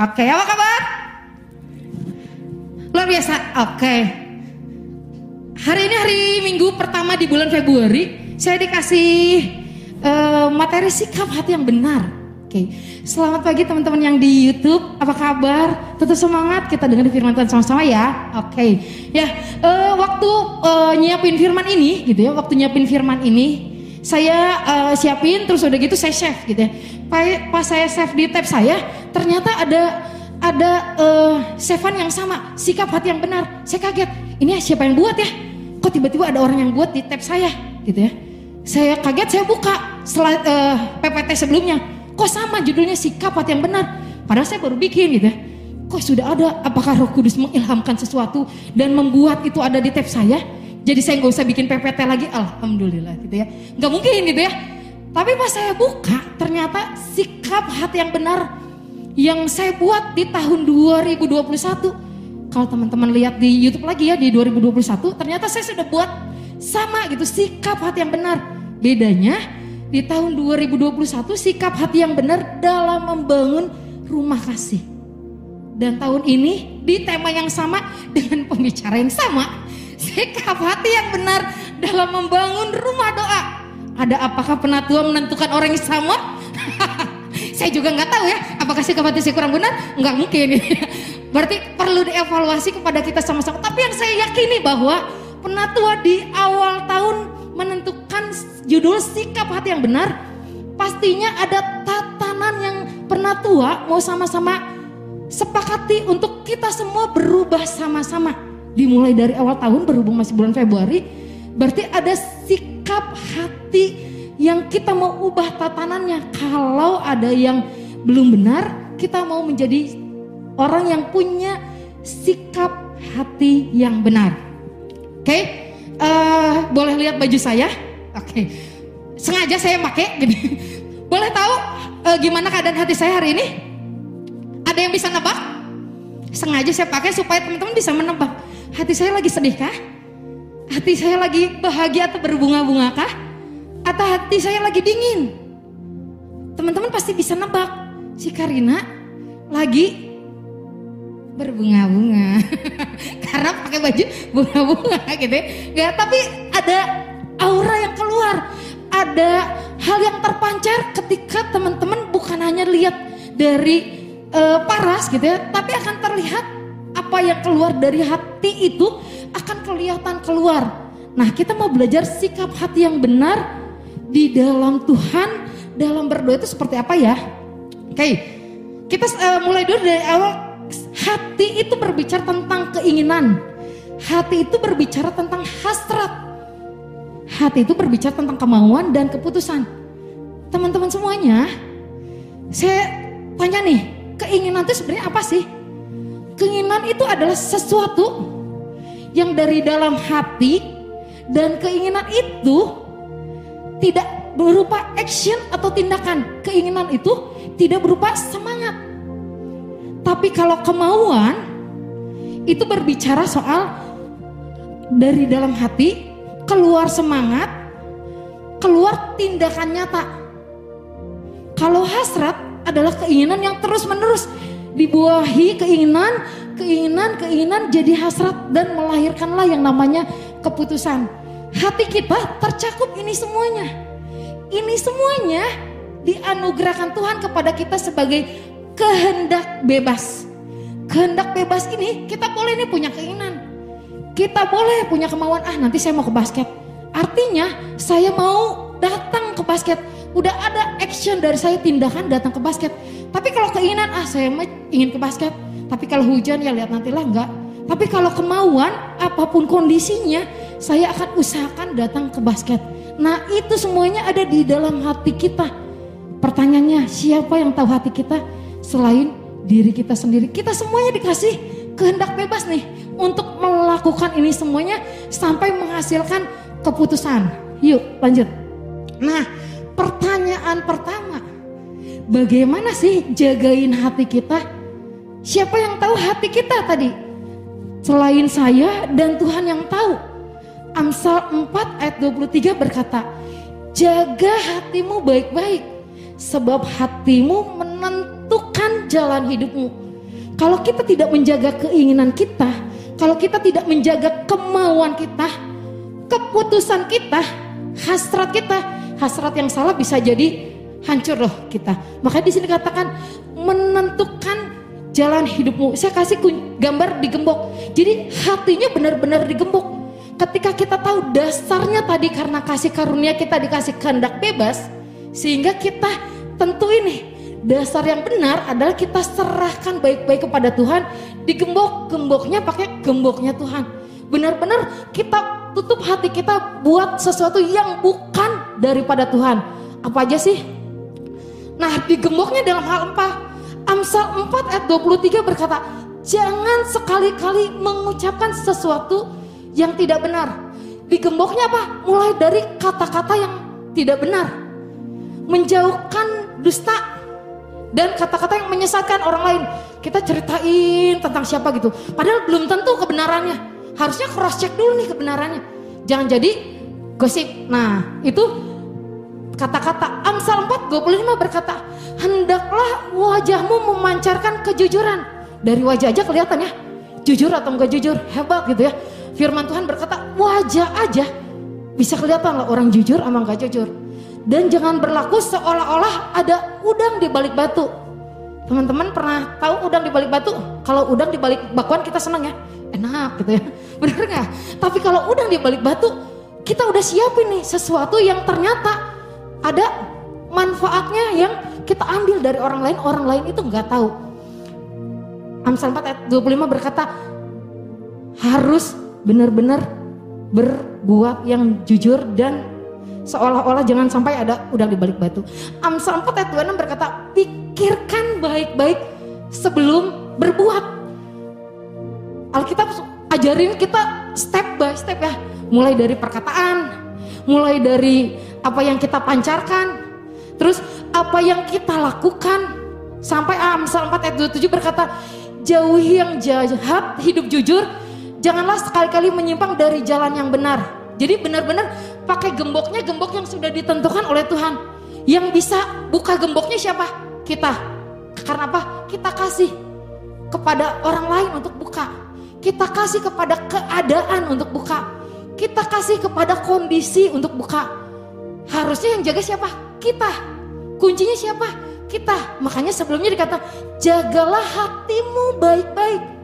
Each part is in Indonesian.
Oke, apa kabar? Luar biasa. Oke. Hari ini hari Minggu pertama di bulan Februari, saya dikasih uh, materi sikap hati yang benar. Oke. Selamat pagi teman-teman yang di YouTube. Apa kabar? Tetap semangat kita dengar firman Tuhan sama-sama ya. Oke. Ya, uh, waktu uh, nyiapin firman ini gitu ya, waktu nyiapin firman ini saya uh, siapin terus udah gitu saya save gitu ya. Pas saya save di tab saya, ternyata ada ada uh, savean yang sama, sikap hati yang benar. Saya kaget, ini siapa yang buat ya? Kok tiba-tiba ada orang yang buat di tab saya gitu ya. Saya kaget, saya buka slide uh, PPT sebelumnya. Kok sama judulnya sikap hati yang benar? Padahal saya baru bikin gitu ya. Kok sudah ada? Apakah Roh Kudus mengilhamkan sesuatu dan membuat itu ada di tab saya? Jadi saya nggak usah bikin PPT lagi, alhamdulillah gitu ya. Nggak mungkin gitu ya. Tapi pas saya buka, ternyata sikap hati yang benar yang saya buat di tahun 2021. Kalau teman-teman lihat di YouTube lagi ya di 2021, ternyata saya sudah buat sama gitu sikap hati yang benar. Bedanya di tahun 2021 sikap hati yang benar dalam membangun rumah kasih. Dan tahun ini di tema yang sama dengan pembicara yang sama sikap hati yang benar dalam membangun rumah doa. Ada apakah penatua menentukan orang yang sama? saya juga nggak tahu ya, apakah sikap hati saya kurang benar? Nggak mungkin. Berarti perlu dievaluasi kepada kita sama-sama. Tapi yang saya yakini bahwa penatua di awal tahun menentukan judul sikap hati yang benar, pastinya ada tatanan yang penatua mau sama-sama sepakati untuk kita semua berubah sama-sama dimulai dari awal tahun berhubung masih bulan Februari, berarti ada sikap hati yang kita mau ubah tatanannya. Kalau ada yang belum benar, kita mau menjadi orang yang punya sikap hati yang benar. Oke, okay? uh, eh, boleh lihat baju saya? Oke, okay. sengaja saya pakai. Gitu. boleh tahu uh, gimana keadaan hati saya hari ini? Ada yang bisa nebak? Sengaja saya pakai supaya teman-teman bisa menebak Hati saya lagi sedih kah? Hati saya lagi bahagia atau berbunga-bunga kah? Atau hati saya lagi dingin? Teman-teman pasti bisa nebak. Si Karina lagi berbunga-bunga. Karena pakai baju bunga-bunga gitu ya. Gak, tapi ada aura yang keluar. Ada hal yang terpancar ketika teman-teman bukan hanya lihat dari uh, paras gitu ya. Tapi akan terlihat apa yang keluar dari hati itu akan kelihatan keluar. Nah, kita mau belajar sikap hati yang benar di dalam Tuhan, dalam berdoa itu seperti apa ya? Oke, kita uh, mulai dulu dari awal. Hati itu berbicara tentang keinginan. Hati itu berbicara tentang hasrat. Hati itu berbicara tentang kemauan dan keputusan. Teman-teman semuanya, saya tanya nih, keinginan itu sebenarnya apa sih? Keinginan itu adalah sesuatu yang dari dalam hati dan keinginan itu tidak berupa action atau tindakan. Keinginan itu tidak berupa semangat. Tapi kalau kemauan itu berbicara soal dari dalam hati keluar semangat, keluar tindakan nyata. Kalau hasrat adalah keinginan yang terus-menerus dibuahi keinginan, keinginan, keinginan jadi hasrat dan melahirkanlah yang namanya keputusan. Hati kita tercakup ini semuanya. Ini semuanya dianugerahkan Tuhan kepada kita sebagai kehendak bebas. Kehendak bebas ini kita boleh nih punya keinginan. Kita boleh punya kemauan, ah nanti saya mau ke basket. Artinya saya mau datang ke basket. Udah ada action dari saya tindakan datang ke basket. Tapi kalau keinginan, ah saya ingin ke basket. Tapi kalau hujan ya lihat nantilah enggak. Tapi kalau kemauan, apa pun kondisinya, saya akan usahakan datang ke basket. Nah itu semuanya ada di dalam hati kita. Pertanyaannya, siapa yang tahu hati kita selain diri kita sendiri? Kita semuanya dikasih kehendak bebas nih untuk melakukan ini semuanya sampai menghasilkan keputusan. Yuk lanjut. Nah pertanyaan pertama, Bagaimana sih jagain hati kita? Siapa yang tahu hati kita tadi? Selain saya dan Tuhan yang tahu. Amsal 4 ayat 23 berkata, Jaga hatimu baik-baik, sebab hatimu menentukan jalan hidupmu. Kalau kita tidak menjaga keinginan kita, kalau kita tidak menjaga kemauan kita, keputusan kita, hasrat kita, hasrat yang salah bisa jadi hancur loh kita. Makanya di sini katakan menentukan jalan hidupmu. Saya kasih gambar digembok. Jadi hatinya benar-benar digembok. Ketika kita tahu dasarnya tadi karena kasih karunia kita dikasih kehendak bebas, sehingga kita tentu ini dasar yang benar adalah kita serahkan baik-baik kepada Tuhan. Digembok, gemboknya pakai gemboknya Tuhan. Benar-benar kita tutup hati kita buat sesuatu yang bukan daripada Tuhan. Apa aja sih? Nah digemboknya dalam hal apa? Amsal 4 ayat 23 berkata, jangan sekali-kali mengucapkan sesuatu yang tidak benar. Digemboknya apa? Mulai dari kata-kata yang tidak benar. Menjauhkan dusta, dan kata-kata yang menyesatkan orang lain. Kita ceritain tentang siapa gitu. Padahal belum tentu kebenarannya. Harusnya cross check dulu nih kebenarannya. Jangan jadi gosip. Nah, itu kata-kata Amsal 4 25 berkata, "Hendaklah wajahmu memancarkan kejujuran." Dari wajah aja kelihatan ya. Jujur atau enggak jujur, hebat gitu ya. Firman Tuhan berkata, "Wajah aja bisa kelihatan lah orang jujur sama enggak jujur." dan jangan berlaku seolah-olah ada udang di balik batu. Teman-teman pernah tahu udang di balik batu? Kalau udang di balik bakwan kita senang ya, enak gitu ya. Benar nggak? Tapi kalau udang di balik batu, kita udah siapin nih sesuatu yang ternyata ada manfaatnya yang kita ambil dari orang lain, orang lain itu nggak tahu. Amsal 4 ayat 25 berkata, harus benar-benar berbuat yang jujur dan Seolah-olah jangan sampai ada udang di balik batu. Amsal 4 ayat 26 berkata, pikirkan baik-baik sebelum berbuat. Alkitab ajarin kita step by step ya. Mulai dari perkataan, mulai dari apa yang kita pancarkan, terus apa yang kita lakukan. Sampai Amsal 4 ayat 27 berkata, jauhi yang jahat, hidup jujur, janganlah sekali-kali menyimpang dari jalan yang benar. Jadi benar-benar pakai gemboknya gembok yang sudah ditentukan oleh Tuhan. Yang bisa buka gemboknya siapa? Kita. Karena apa? Kita kasih kepada orang lain untuk buka. Kita kasih kepada keadaan untuk buka. Kita kasih kepada kondisi untuk buka. Harusnya yang jaga siapa? Kita. Kuncinya siapa? Kita. Makanya sebelumnya dikata, jagalah hatimu baik-baik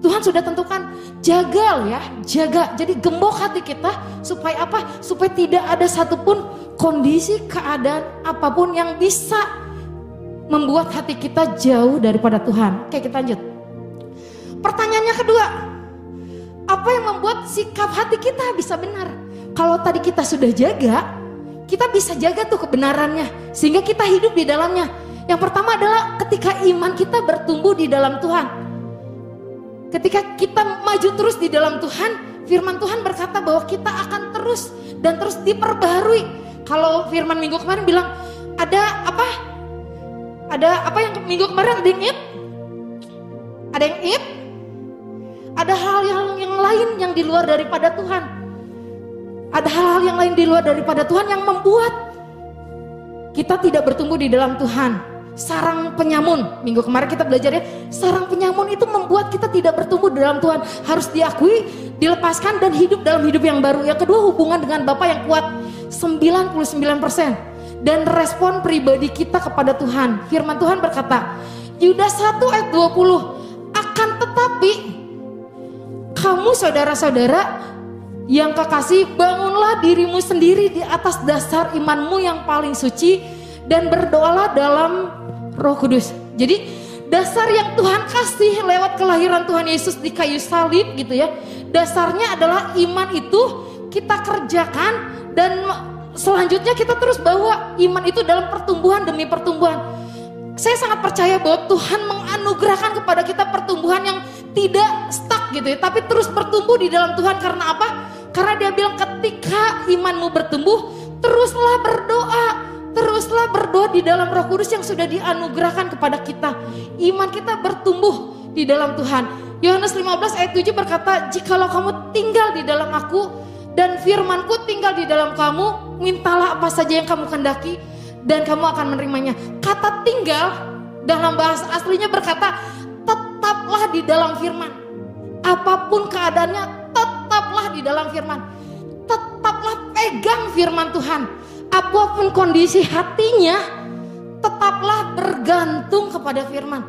Tuhan sudah tentukan jaga ya, jaga. Jadi gembok hati kita supaya apa? Supaya tidak ada satupun kondisi keadaan apa pun yang bisa membuat hati kita jauh daripada Tuhan. Oke kita lanjut. Pertanyaannya kedua, apa yang membuat sikap hati kita bisa benar? Kalau tadi kita sudah jaga, kita bisa jaga tuh kebenarannya sehingga kita hidup di dalamnya. Yang pertama adalah ketika iman kita bertumbuh di dalam Tuhan. Ketika kita maju terus di dalam Tuhan, firman Tuhan berkata bahwa kita akan terus dan terus diperbaharui. Kalau firman minggu kemarin bilang ada apa? Ada apa yang minggu kemarin ada yang it? Ada yang it? Ada hal-hal yang lain yang di luar daripada Tuhan. Ada hal-hal yang lain di luar daripada Tuhan yang membuat kita tidak bertumbuh di dalam Tuhan sarang penyamun. Minggu kemarin kita belajar ya, sarang penyamun itu membuat kita tidak bertumbuh dalam Tuhan. Harus diakui, dilepaskan dan hidup dalam hidup yang baru. Yang kedua hubungan dengan Bapak yang kuat 99%. Dan respon pribadi kita kepada Tuhan. Firman Tuhan berkata, Yudas 1 ayat 20, akan tetapi kamu saudara-saudara yang kekasih bangunlah dirimu sendiri di atas dasar imanmu yang paling suci dan berdoalah dalam Roh Kudus. Jadi dasar yang Tuhan kasih lewat kelahiran Tuhan Yesus di kayu salib gitu ya. Dasarnya adalah iman itu kita kerjakan dan selanjutnya kita terus bawa iman itu dalam pertumbuhan demi pertumbuhan. Saya sangat percaya bahwa Tuhan menganugerahkan kepada kita pertumbuhan yang tidak stuck gitu ya, tapi terus bertumbuh di dalam Tuhan karena apa? Karena dia bilang ketika imanmu bertumbuh, teruslah berdoa Teruslah berdoa di dalam roh kudus yang sudah dianugerahkan kepada kita. Iman kita bertumbuh di dalam Tuhan. Yohanes 15 ayat 7 berkata, Jikalau kamu tinggal di dalam aku dan firmanku tinggal di dalam kamu, mintalah apa saja yang kamu kendaki dan kamu akan menerimanya. Kata tinggal dalam bahasa aslinya berkata, tetap tetaplah di dalam firman. Apa pun keadaannya, tetaplah di dalam firman. Tetaplah pegang firman Tuhan. Apa pun kondisi hatinya, tetaplah bergantung kepada firman.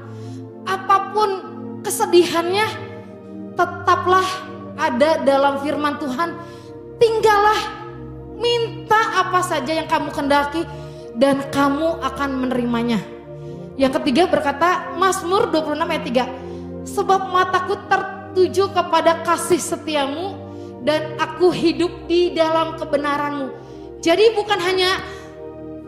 Apa pun kesedihannya, tetaplah ada dalam firman Tuhan. Tinggallah minta apa saja yang kamu kendaki dan kamu akan menerimanya. Yang ketiga berkata Mazmur 26 ayat 3. Sebab mataku tertuju kepada kasih setiamu dan aku hidup di dalam kebenaranmu. Jadi bukan hanya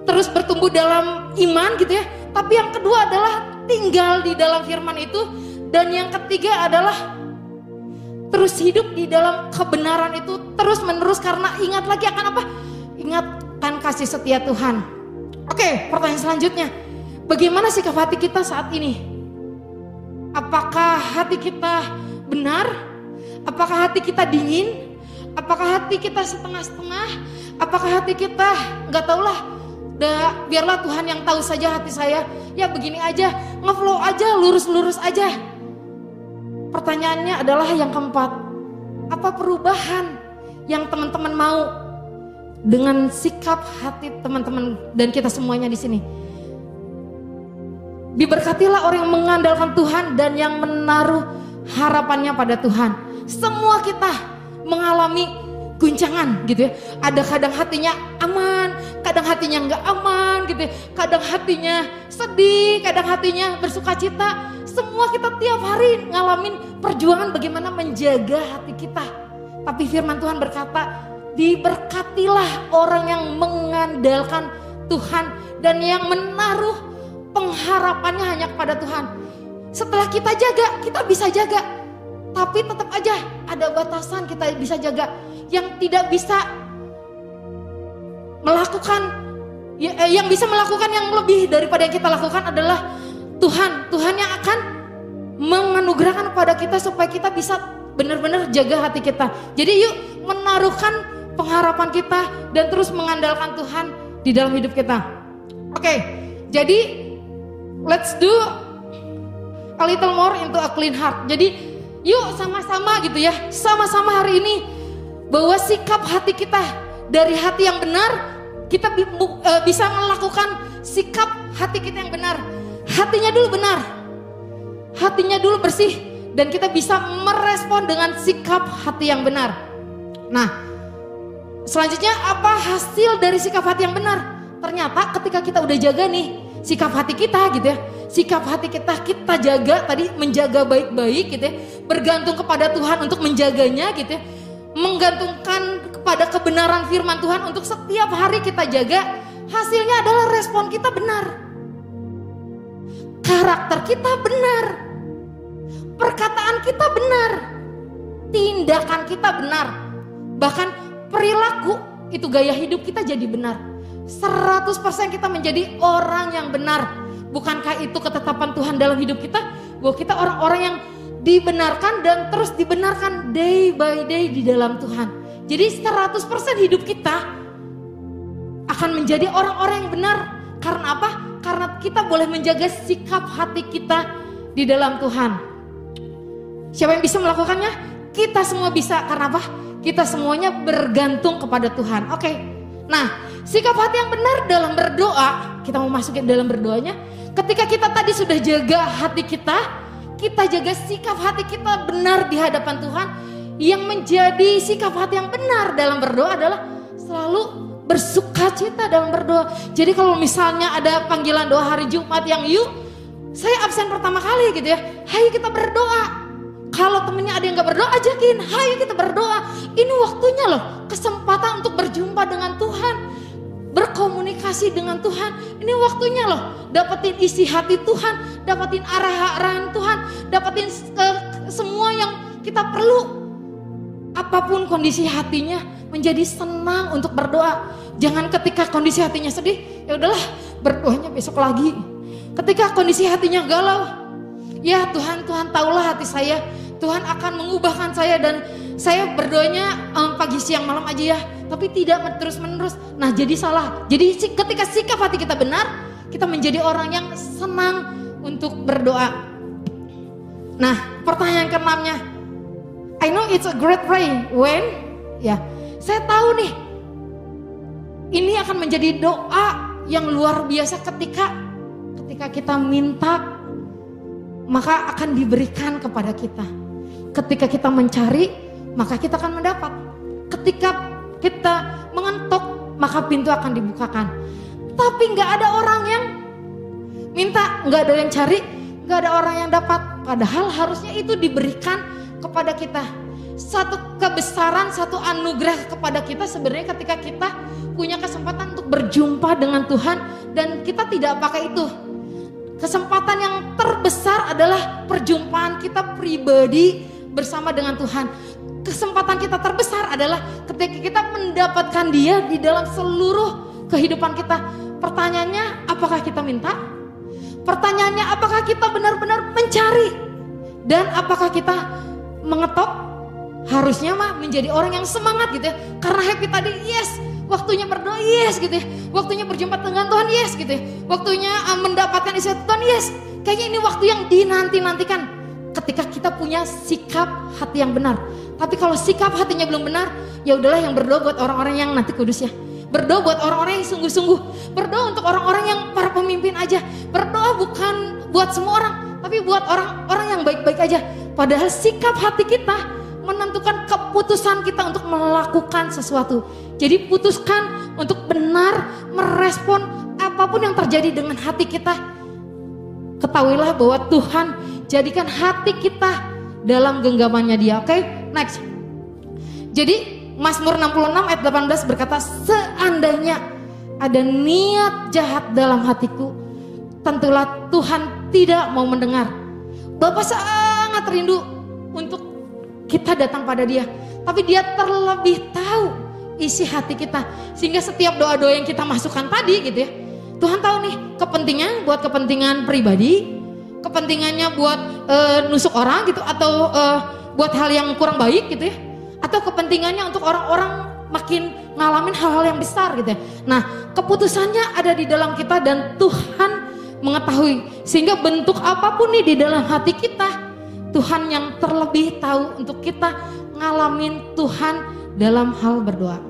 terus bertumbuh dalam iman gitu ya, tapi yang kedua adalah tinggal di dalam firman itu dan yang ketiga adalah terus hidup di dalam kebenaran itu terus menerus karena ingat lagi akan apa? Ingatkan kasih setia Tuhan. Oke, pertanyaan selanjutnya. Bagaimana sikap hati kita saat ini? Apakah hati kita benar? Apakah hati kita dingin? Apakah hati kita setengah-setengah? Apakah hati kita nggak tahulah? Da, biarlah Tuhan yang tahu saja hati saya. Ya begini aja, ngeflow aja, lurus-lurus aja. Pertanyaannya adalah yang keempat. Apa perubahan yang teman-teman mau dengan sikap hati teman-teman dan kita semuanya di sini? Diberkatilah orang yang mengandalkan Tuhan dan yang menaruh harapannya pada Tuhan. Semua kita mengalami guncangan gitu ya. Ada kadang hatinya aman, kadang hatinya nggak aman gitu ya. Kadang hatinya sedih, kadang hatinya bersuka cita. Semua kita tiap hari ngalamin perjuangan bagaimana menjaga hati kita. Tapi firman Tuhan berkata, diberkatilah orang yang mengandalkan Tuhan dan yang menaruh pengharapannya hanya kepada Tuhan. Setelah kita jaga, kita bisa jaga. Tapi tetap aja ada batasan kita bisa jaga. Yang tidak bisa melakukan ya, eh, yang bisa melakukan yang lebih daripada yang kita lakukan adalah Tuhan. Tuhan yang akan menganugerahkan kepada kita supaya kita bisa benar-benar jaga hati kita. Jadi yuk menaruhkan pengharapan kita dan terus mengandalkan Tuhan di dalam hidup kita. Oke, jadi let's do a little more into a clean heart. Jadi yuk sama-sama gitu ya, sama-sama hari ini bahwa sikap hati kita dari hati yang benar kita e, bisa melakukan sikap hati kita yang benar. Hatinya dulu benar, hatinya dulu bersih dan kita bisa merespon dengan sikap hati yang benar. Nah, selanjutnya apa hasil dari sikap hati yang benar? Ternyata ketika kita udah jaga nih sikap hati kita gitu ya. Sikap hati kita kita jaga tadi menjaga baik-baik gitu ya. Bergantung kepada Tuhan untuk menjaganya gitu ya. Menggantungkan kepada kebenaran firman Tuhan untuk setiap hari kita jaga. Hasilnya adalah respon kita benar. Karakter kita benar. Perkataan kita benar. Tindakan kita benar. Bahkan perilaku itu gaya hidup kita jadi benar. 100% kita menjadi orang yang benar. Bukankah itu ketetapan Tuhan dalam hidup kita? Bahwa kita orang-orang yang dibenarkan dan terus dibenarkan day by day di dalam Tuhan. Jadi 100% hidup kita akan menjadi orang-orang yang benar. Karena apa? Karena kita boleh menjaga sikap hati kita di dalam Tuhan. Siapa yang bisa melakukannya? Kita semua bisa. Karena apa? Kita semuanya bergantung kepada Tuhan. Oke. Nah, Sikap hati yang benar dalam berdoa, kita mau masukin dalam berdoanya. Ketika kita tadi sudah jaga hati kita, kita jaga sikap hati kita benar di hadapan Tuhan. Yang menjadi sikap hati yang benar dalam berdoa adalah selalu bersuka cita dalam berdoa. Jadi kalau misalnya ada panggilan doa hari Jumat yang yuk, saya absen pertama kali gitu ya. Hayo kita berdoa. Kalau temennya ada yang gak berdoa, ajakin. Hayo kita berdoa. Ini waktunya loh, kesempatan untuk berjumpa dengan Tuhan berkomunikasi dengan Tuhan. Ini waktunya loh, dapetin isi hati Tuhan, dapetin arah-arahan Tuhan, dapetin uh, semua yang kita perlu. Apa pun kondisi hatinya, menjadi senang untuk berdoa. Jangan ketika kondisi hatinya sedih, ya udahlah berdoanya besok lagi. Ketika kondisi hatinya galau, ya Tuhan, Tuhan tahulah hati saya. Tuhan akan mengubahkan saya dan saya berdoanya um, pagi siang malam aja ya tapi tidak terus menerus. Nah jadi salah. Jadi ketika sikap hati kita benar, kita menjadi orang yang senang untuk berdoa. Nah, pertanyaan keenamnya, I know it's a great pray when ya, saya tahu nih ini akan menjadi doa yang luar biasa ketika ketika kita minta maka akan diberikan kepada kita. Ketika kita mencari, maka kita akan mendapat. Ketika kita mengentuk, maka pintu akan dibukakan. Tapi nggak ada orang yang minta, nggak ada yang cari, nggak ada orang yang dapat. Padahal harusnya itu diberikan kepada kita. Satu kebesaran, satu anugerah kepada kita sebenarnya ketika kita punya kesempatan untuk berjumpa dengan Tuhan dan kita tidak pakai itu. Kesempatan yang terbesar adalah perjumpaan kita pribadi bersama dengan Tuhan. Kesempatan kita terbesar adalah ketika kita mendapatkan Dia di dalam seluruh kehidupan kita. Pertanyaannya, apakah kita minta? Pertanyaannya, apakah kita benar-benar mencari? Dan apakah kita mengetok? Harusnya mah menjadi orang yang semangat gitu ya. Karena happy tadi, yes, waktunya berdoa, yes gitu ya. Waktunya berjumpa dengan Tuhan, yes gitu ya. Waktunya uh, mendapatkan isi Tuhan, yes. Kayaknya ini waktu yang dinanti-nantikan ketika kita punya sikap hati yang benar. Tapi kalau sikap hatinya belum benar, ya udahlah yang berdoa buat orang-orang yang nanti kudus ya. Berdoa buat orang-orang yang sungguh-sungguh. Berdoa untuk orang-orang yang para pemimpin aja. Berdoa bukan buat semua orang, tapi buat orang-orang yang baik-baik aja. Padahal sikap hati kita menentukan keputusan kita untuk melakukan sesuatu. Jadi putuskan untuk benar merespon apa pun yang terjadi dengan hati kita. Ketahuilah bahwa Tuhan jadikan hati kita dalam genggamannya dia. Oke, okay? next. Jadi Mazmur 66 ayat 18 berkata, seandainya ada niat jahat dalam hatiku, tentulah Tuhan tidak mau mendengar. Bapak sangat rindu untuk kita datang pada dia. Tapi dia terlebih tahu isi hati kita. Sehingga setiap doa-doa yang kita masukkan tadi gitu ya. Tuhan tahu nih kepentingan buat kepentingan pribadi, kepentingannya buat uh, nusuk orang gitu atau uh, buat hal yang kurang baik gitu ya atau kepentingannya untuk orang-orang makin ngalamin hal-hal yang besar gitu ya. Nah, keputusannya ada di dalam kita dan Tuhan mengetahui sehingga bentuk apa pun nih di dalam hati kita Tuhan yang terlebih tahu untuk kita ngalamin Tuhan dalam hal berdoa.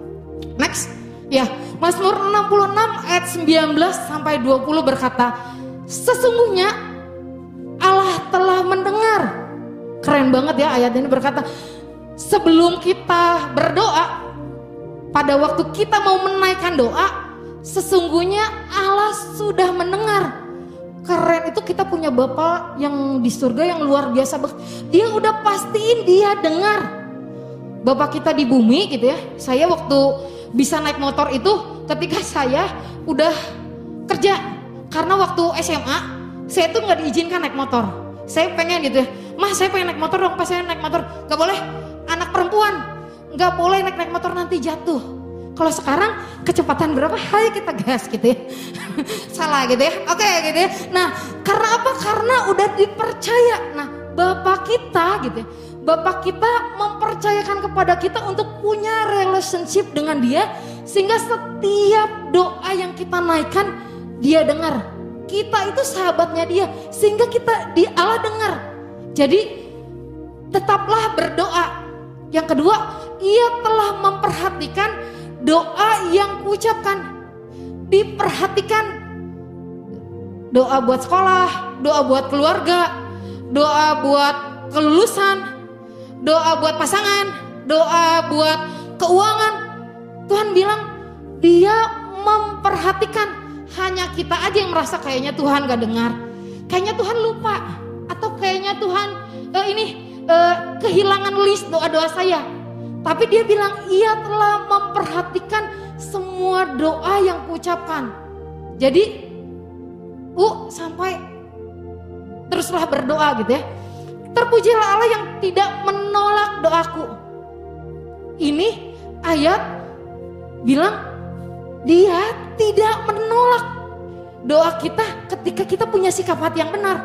Next. Ya, Mazmur 66 ayat 19 sampai 20 berkata, sesungguhnya Allah telah mendengar. Keren banget ya ayat ini berkata, sebelum kita berdoa, pada waktu kita mau menaikkan doa, sesungguhnya Allah sudah mendengar. Keren itu kita punya Bapak yang di surga yang luar biasa. Dia udah pastiin dia dengar. Bapak kita di bumi gitu ya. Saya waktu bisa naik motor itu ketika saya udah kerja. Karena waktu SMA saya tuh nggak diizinkan naik motor. Saya pengen gitu ya. Mas saya pengen naik motor dong pas saya naik motor. Gak boleh. Anak perempuan. Nggak boleh naik naik motor nanti jatuh. Kalau sekarang kecepatan berapa? Hai kita gas gitu ya. Salah gitu ya. Oke gitu ya. Nah karena apa? Karena udah dipercaya. Nah bapak kita gitu ya. Bapak kita mempercayakan kepada kita untuk punya relationship dengan dia sehingga setiap doa yang kita naikkan dia dengar. Kita itu sahabatnya dia sehingga kita di Allah dengar. Jadi tetaplah berdoa yang kedua, ia telah memperhatikan doa yang kuucapkan. Diperhatikan doa buat sekolah, doa buat keluarga, doa buat kelulusan, doa buat pasangan, doa buat keuangan. Tuhan bilang dia memperhatikan hanya kita aja yang merasa kayaknya Tuhan gak dengar. Kayaknya Tuhan lupa atau kayaknya Tuhan eh, ini uh, kehilangan list doa-doa saya. Tapi dia bilang ia telah memperhatikan semua doa yang kuucapkan. Jadi, uh sampai teruslah berdoa gitu ya. Terpujilah Allah yang tidak menolak doaku. Ini ayat bilang dia tidak menolak doa kita ketika kita punya sikap hati yang benar.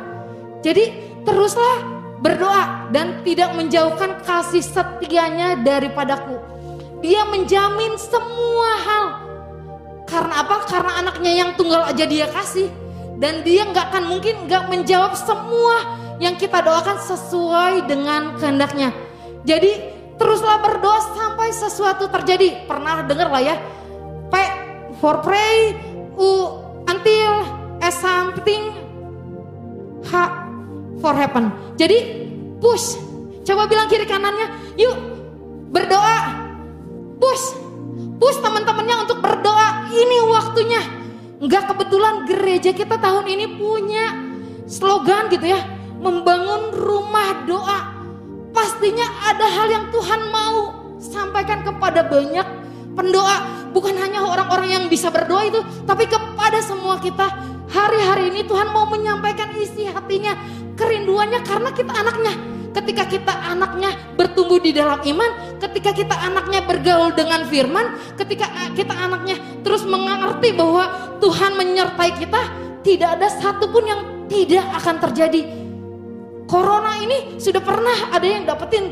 Jadi teruslah berdoa dan tidak menjauhkan kasih setianya daripadaku. Dia menjamin semua hal. Karena apa? Karena anaknya yang tunggal aja dia kasih. Dan dia nggak akan mungkin nggak menjawab semua yang kita doakan sesuai dengan kehendaknya. Jadi teruslah berdoa sampai sesuatu terjadi. Pernah dengar lah ya. P for pray, U until as something H for happen. Jadi push. Coba bilang kiri kanannya, yuk berdoa. Push. Push teman-temannya untuk berdoa. Ini waktunya. Enggak kebetulan gereja kita tahun ini punya slogan gitu ya membangun rumah doa. Pastinya ada hal yang Tuhan mau sampaikan kepada banyak pendoa. Bukan hanya orang-orang yang bisa berdoa itu, tapi kepada semua kita. Hari-hari ini Tuhan mau menyampaikan isi hatinya, kerinduannya karena kita anaknya. Ketika kita anaknya bertumbuh di dalam iman, ketika kita anaknya bergaul dengan firman, ketika kita anaknya terus mengerti bahwa Tuhan menyertai kita, tidak ada satupun yang tidak akan terjadi corona ini sudah pernah ada yang dapetin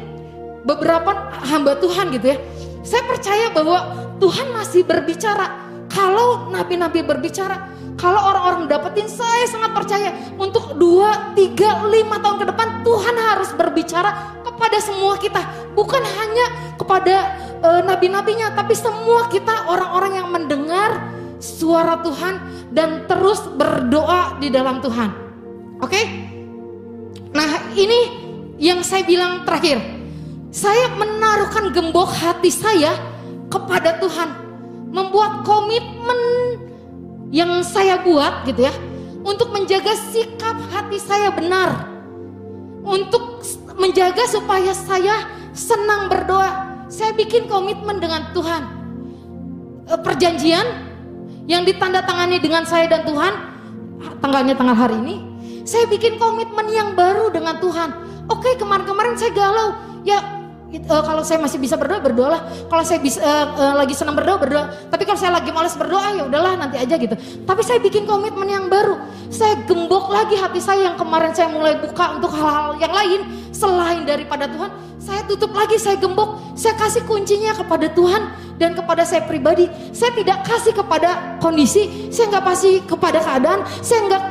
beberapa hamba Tuhan gitu ya. Saya percaya bahwa Tuhan masih berbicara. Kalau nabi-nabi berbicara, kalau orang-orang dapetin, saya sangat percaya untuk 2, 3, 5 tahun ke depan Tuhan harus berbicara kepada semua kita. Bukan hanya kepada e, nabi-nabinya, tapi semua kita orang-orang yang mendengar suara Tuhan dan terus berdoa di dalam Tuhan. Oke? Okay? Nah ini yang saya bilang terakhir. Saya menaruhkan gembok hati saya kepada Tuhan. Membuat komitmen yang saya buat gitu ya. Untuk menjaga sikap hati saya benar. Untuk menjaga supaya saya senang berdoa. Saya bikin komitmen dengan Tuhan. E, perjanjian yang ditandatangani dengan saya dan Tuhan. Tanggalnya tanggal hari ini saya bikin komitmen yang baru dengan Tuhan. Oke, kemarin-kemarin saya galau. Ya, uh, kalau saya masih bisa berdoa berdoalah. Kalau saya bisa uh, uh, lagi senang berdoa berdoa. Tapi kalau saya lagi malas berdoa ya udahlah nanti aja gitu. Tapi saya bikin komitmen yang baru. Saya gembok lagi hati saya yang kemarin saya mulai buka untuk hal-hal yang lain selain daripada Tuhan. Saya tutup lagi, saya gembok. Saya kasih kuncinya kepada Tuhan dan kepada saya pribadi. Saya tidak kasih kepada kondisi, saya nggak kasih kepada keadaan, saya nggak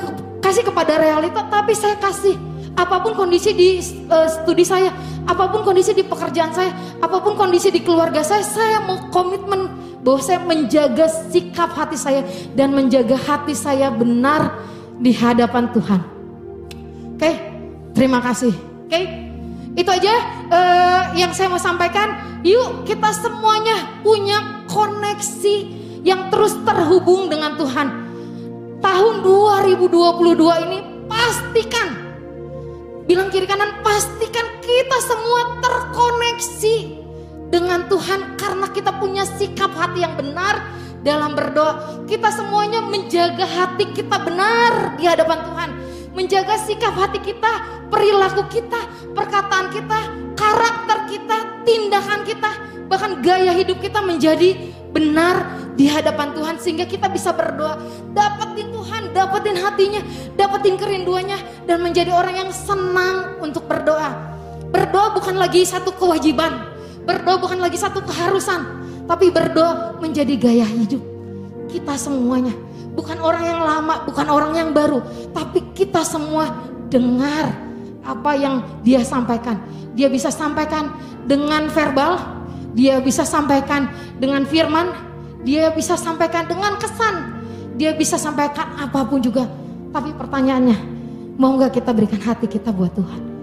kasih kepada realita, tapi saya kasih apa pun kondisi di uh, studi saya, apa pun kondisi di pekerjaan saya, apa pun kondisi di keluarga saya, saya mau komitmen bahwa saya menjaga sikap hati saya dan menjaga hati saya benar di hadapan Tuhan. Oke, okay? terima kasih. Oke, okay? itu aja uh, yang saya mau sampaikan. Yuk kita semuanya punya koneksi yang terus terhubung dengan Tuhan tahun 2022 ini pastikan bilang kiri kanan pastikan kita semua terkoneksi dengan Tuhan karena kita punya sikap hati yang benar dalam berdoa. Kita semuanya menjaga hati kita benar di hadapan Tuhan. Menjaga sikap hati kita, perilaku kita, perkataan kita, karakter kita, tindakan kita, bahkan gaya hidup kita menjadi benar di hadapan Tuhan sehingga kita bisa berdoa, dapetin Tuhan, dapetin hatinya, dapetin kerinduannya dan menjadi orang yang senang untuk berdoa. Berdoa bukan lagi satu kewajiban, berdoa bukan lagi satu keharusan, tapi berdoa menjadi gaya hidup kita semuanya. Bukan orang yang lama, bukan orang yang baru, tapi kita semua dengar apa yang dia sampaikan. Dia bisa sampaikan dengan verbal, dia bisa sampaikan dengan firman, dia bisa sampaikan dengan kesan. Dia bisa sampaikan apa pun juga. Tapi pertanyaannya, mau nggak kita berikan hati kita buat Tuhan?